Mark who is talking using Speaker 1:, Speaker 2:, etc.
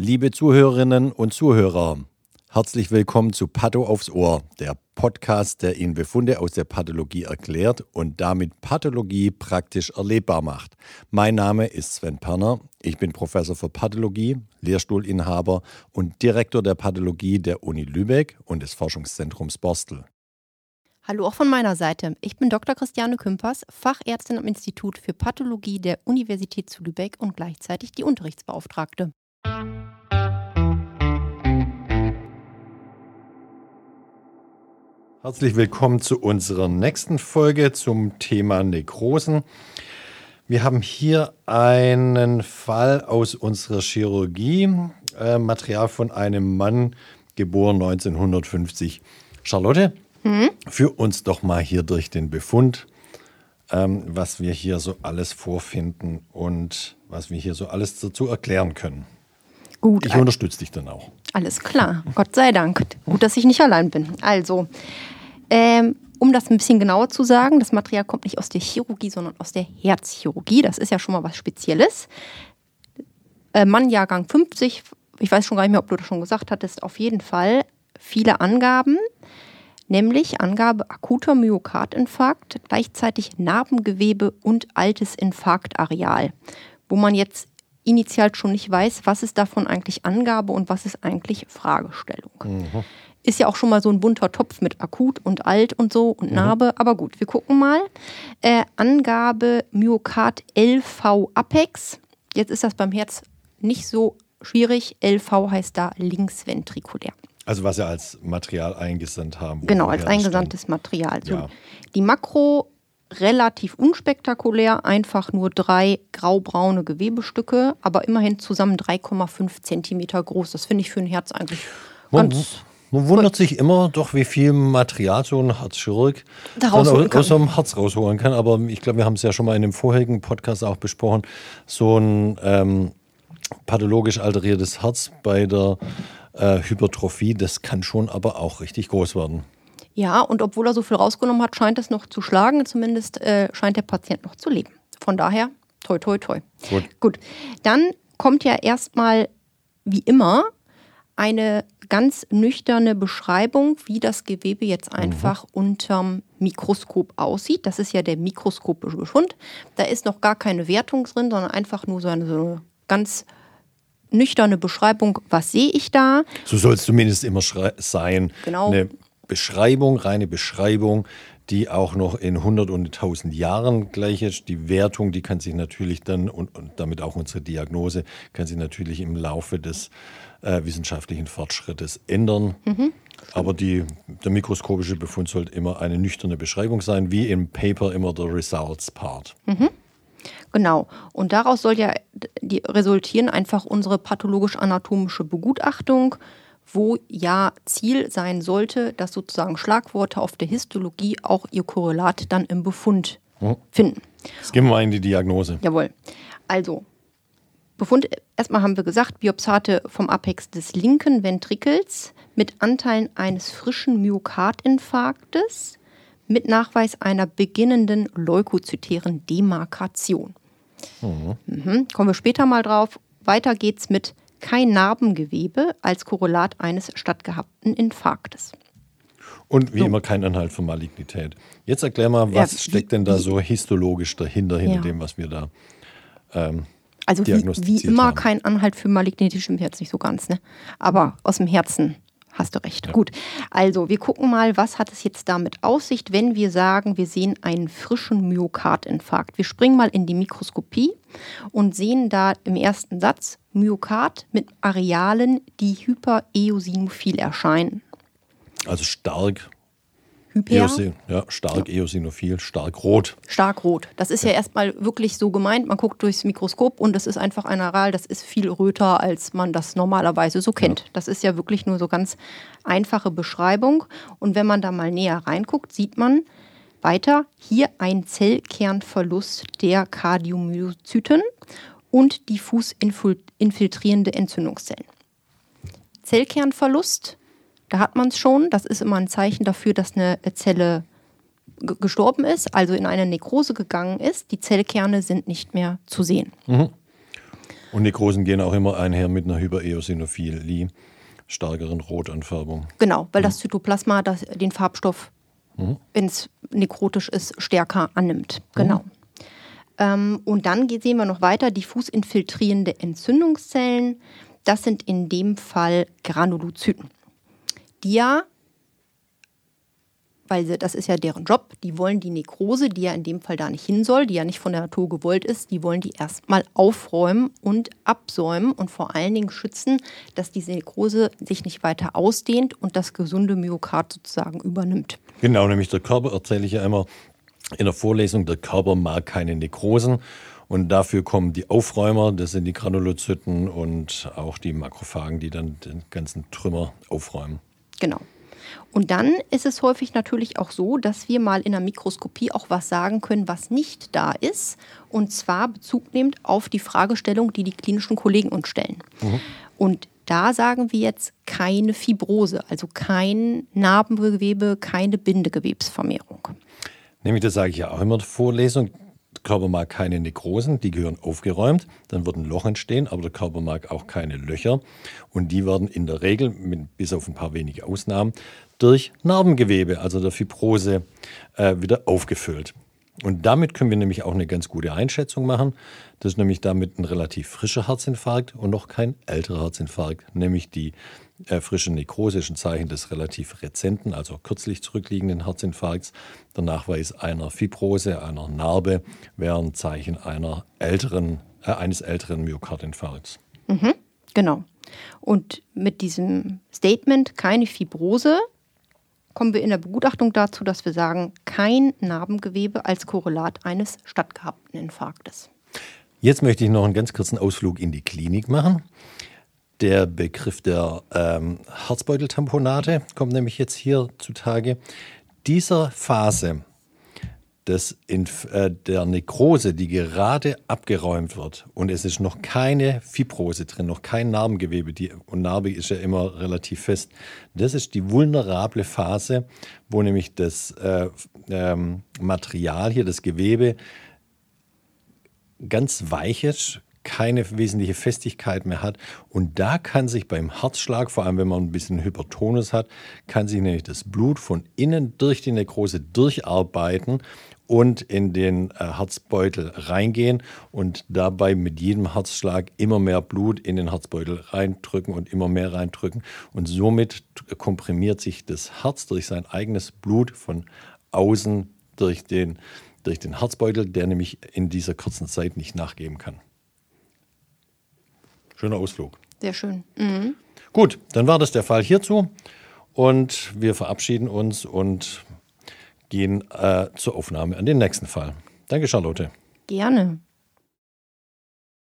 Speaker 1: Liebe Zuhörerinnen und Zuhörer, herzlich willkommen zu Patho aufs Ohr, der Podcast, der Ihnen Befunde aus der Pathologie erklärt und damit Pathologie praktisch erlebbar macht. Mein Name ist Sven Perner, ich bin Professor für Pathologie, Lehrstuhlinhaber und Direktor der Pathologie der Uni Lübeck und des Forschungszentrums Borstel.
Speaker 2: Hallo auch von meiner Seite. Ich bin Dr. Christiane Kümpers, Fachärztin am Institut für Pathologie der Universität zu Lübeck und gleichzeitig die Unterrichtsbeauftragte.
Speaker 1: Herzlich willkommen zu unserer nächsten Folge zum Thema Nekrosen. Wir haben hier einen Fall aus unserer Chirurgie, äh, Material von einem Mann, geboren 1950. Charlotte, hm? führ uns doch mal hier durch den Befund, ähm, was wir hier so alles vorfinden und was wir hier so alles dazu erklären können.
Speaker 2: Gut.
Speaker 1: Ich unterstütze dich dann auch.
Speaker 2: Alles klar. Gott sei Dank. Gut, dass ich nicht allein bin. Also, ähm, um das ein bisschen genauer zu sagen, das Material kommt nicht aus der Chirurgie, sondern aus der Herzchirurgie. Das ist ja schon mal was Spezielles. Äh, Mann, Jahrgang 50. Ich weiß schon gar nicht mehr, ob du das schon gesagt hattest. Auf jeden Fall viele Angaben nämlich Angabe akuter Myokardinfarkt, gleichzeitig Narbengewebe und altes Infarktareal, wo man jetzt initial schon nicht weiß, was ist davon eigentlich Angabe und was ist eigentlich Fragestellung. Mhm. Ist ja auch schon mal so ein bunter Topf mit akut und alt und so und mhm. Narbe, mhm. aber gut, wir gucken mal. Äh, Angabe Myokard LV Apex. Jetzt ist das beim Herz nicht so schwierig. LV heißt da linksventrikulär.
Speaker 1: Also was Sie als Material eingesandt haben.
Speaker 2: Genau, als eingesandtes. Material. So, ja. Die Makro relativ unspektakulär, einfach nur drei graubraune Gewebestücke, aber immerhin zusammen 3,5 Zentimeter groß. Das finde ich für ein Herz eigentlich
Speaker 1: man, ganz. Man wundert sich immer doch, wie viel Material so ein Herzchirurg aus, aus dem Herz rausholen kann. Aber ich glaube, wir haben es ja schon mal in dem vorherigen Podcast auch besprochen. So ein ähm, pathologisch alteriertes Herz bei der äh, Hypertrophie, das kann schon aber auch richtig groß werden.
Speaker 2: Ja, und obwohl er so viel rausgenommen hat, scheint es noch zu schlagen. Zumindest äh, scheint der Patient noch zu leben. Von daher, toi, toi, toi. Gut. Gut. Dann kommt ja erstmal, wie immer, eine ganz nüchterne Beschreibung, wie das Gewebe jetzt mhm. einfach mhm. unterm Mikroskop aussieht. Das ist ja der mikroskopische Befund. Da ist noch gar keine Wertung drin, sondern einfach nur so eine, so eine ganz nüchterne Beschreibung, was sehe ich da.
Speaker 1: So soll es zumindest immer sein.
Speaker 2: Genau.
Speaker 1: Eine Beschreibung, reine Beschreibung, die auch noch in 100 und 1000 Jahren gleich ist. Die Wertung, die kann sich natürlich dann und, und damit auch unsere Diagnose, kann sich natürlich im Laufe des äh, wissenschaftlichen Fortschrittes ändern. Mhm. Aber die, der mikroskopische Befund sollte immer eine nüchterne Beschreibung sein, wie im Paper immer der Results Part.
Speaker 2: Mhm. Genau. Und daraus soll ja die, resultieren einfach unsere pathologisch-anatomische Begutachtung, wo ja Ziel sein sollte, dass sozusagen Schlagworte auf der Histologie auch ihr Korrelat dann im Befund hm. finden.
Speaker 1: Jetzt gehen wir mal in die Diagnose.
Speaker 2: Jawohl. Also, Befund, erstmal haben wir gesagt, Biopsate vom Apex des linken Ventrikels mit Anteilen eines frischen Myokardinfarktes mit Nachweis einer beginnenden leukozytären Demarkation. Mhm. Mhm. Kommen wir später mal drauf. Weiter geht's mit kein Narbengewebe als Korrelat eines stattgehabten Infarktes.
Speaker 1: Und wie so. immer kein Anhalt für Malignität. Jetzt erklär mal, was ja, steckt denn da so histologisch dahinter, hinter ja. dem, was wir da ähm,
Speaker 2: also wie, wie immer haben. kein Anhalt für Malignität im Herz, nicht so ganz, ne? Aber aus dem Herzen Hast du recht. Ja. Gut. Also, wir gucken mal, was hat es jetzt damit Aussicht, wenn wir sagen, wir sehen einen frischen Myokardinfarkt. Wir springen mal in die Mikroskopie und sehen da im ersten Satz Myokard mit Arealen, die hypereosinophil erscheinen.
Speaker 1: Also stark Hyper. Eosin, ja, stark ja. eosinophil, stark rot.
Speaker 2: Stark rot. Das ist ja, ja erstmal wirklich so gemeint. Man guckt durchs Mikroskop und es ist einfach ein Areal, das ist viel röter, als man das normalerweise so kennt. Ja. Das ist ja wirklich nur so ganz einfache Beschreibung. Und wenn man da mal näher reinguckt, sieht man weiter hier ein Zellkernverlust der Kardiomyozyten und diffus infiltrierende Entzündungszellen. Zellkernverlust da hat man es schon. Das ist immer ein Zeichen dafür, dass eine Zelle gestorben ist, also in eine Nekrose gegangen ist. Die Zellkerne sind nicht mehr zu sehen. Mhm.
Speaker 1: Und Nekrosen gehen auch immer einher mit einer Hypereosinophilie, stärkeren Rotanfärbung.
Speaker 2: Genau, weil das Zytoplasma das, den Farbstoff, wenn es nekrotisch ist, stärker annimmt. Genau. Ähm, und dann sehen wir noch weiter diffus infiltrierende Entzündungszellen. Das sind in dem Fall Granulozyten. Die ja, weil das ist ja deren Job, die wollen die Nekrose, die ja in dem Fall da nicht hin soll, die ja nicht von der Natur gewollt ist, die wollen die erstmal aufräumen und absäumen und vor allen Dingen schützen, dass diese Nekrose sich nicht weiter ausdehnt und das gesunde Myokard sozusagen übernimmt.
Speaker 1: Genau, nämlich der Körper erzähle ich ja immer in der Vorlesung, der Körper mag keine Nekrosen. Und dafür kommen die Aufräumer, das sind die Granulozyten und auch die Makrophagen, die dann den ganzen Trümmer aufräumen.
Speaker 2: Genau. Und dann ist es häufig natürlich auch so, dass wir mal in der Mikroskopie auch was sagen können, was nicht da ist. Und zwar Bezug nehmend auf die Fragestellung, die die klinischen Kollegen uns stellen. Und da sagen wir jetzt keine Fibrose, also kein Narbengewebe, keine Bindegewebsvermehrung.
Speaker 1: Nämlich, das sage ich ja auch immer in der Vorlesung, der Körper mag keine Nekrosen, die gehören aufgeräumt, dann wird ein Loch entstehen, aber der Körper mag auch keine Löcher und die werden in der Regel, mit, bis auf ein paar wenige Ausnahmen, durch Narbengewebe, also der Fibrose, äh, wieder aufgefüllt. Und damit können wir nämlich auch eine ganz gute Einschätzung machen. Das ist nämlich damit ein relativ frischer Herzinfarkt und noch kein älterer Herzinfarkt, nämlich die äh, frische ein Zeichen des relativ rezenten, also kürzlich zurückliegenden Herzinfarkts. Der Nachweis einer Fibrose, einer Narbe, wäre ein Zeichen einer älteren, äh, eines älteren Myokardinfarkts.
Speaker 2: Genau. Und mit diesem Statement keine Fibrose kommen wir in der Begutachtung dazu, dass wir sagen, kein Narbengewebe als Korrelat eines stattgehabten Infarktes.
Speaker 1: Jetzt möchte ich noch einen ganz kurzen Ausflug in die Klinik machen. Der Begriff der ähm, Herzbeuteltamponate kommt nämlich jetzt hier zutage. Dieser Phase des Inf äh, der Nekrose, die gerade abgeräumt wird. Und es ist noch keine Fibrose drin, noch kein Narbengewebe, die, und Narbe ist ja immer relativ fest, das ist die vulnerable Phase, wo nämlich das äh, ähm, Material hier, das Gewebe, ganz weich ist, keine wesentliche Festigkeit mehr hat. Und da kann sich beim Herzschlag, vor allem wenn man ein bisschen Hypertonus hat, kann sich nämlich das Blut von innen durch die Nekrose durcharbeiten und in den äh, Herzbeutel reingehen und dabei mit jedem Herzschlag immer mehr Blut in den Herzbeutel reindrücken und immer mehr reindrücken. Und somit komprimiert sich das Herz durch sein eigenes Blut von außen durch den, durch den Herzbeutel, der nämlich in dieser kurzen Zeit nicht nachgeben kann. Schöner Ausflug.
Speaker 2: Sehr schön.
Speaker 1: Gut, dann war das der Fall hierzu und wir verabschieden uns und gehen äh, zur Aufnahme an den nächsten Fall. Danke, Charlotte.
Speaker 2: Gerne.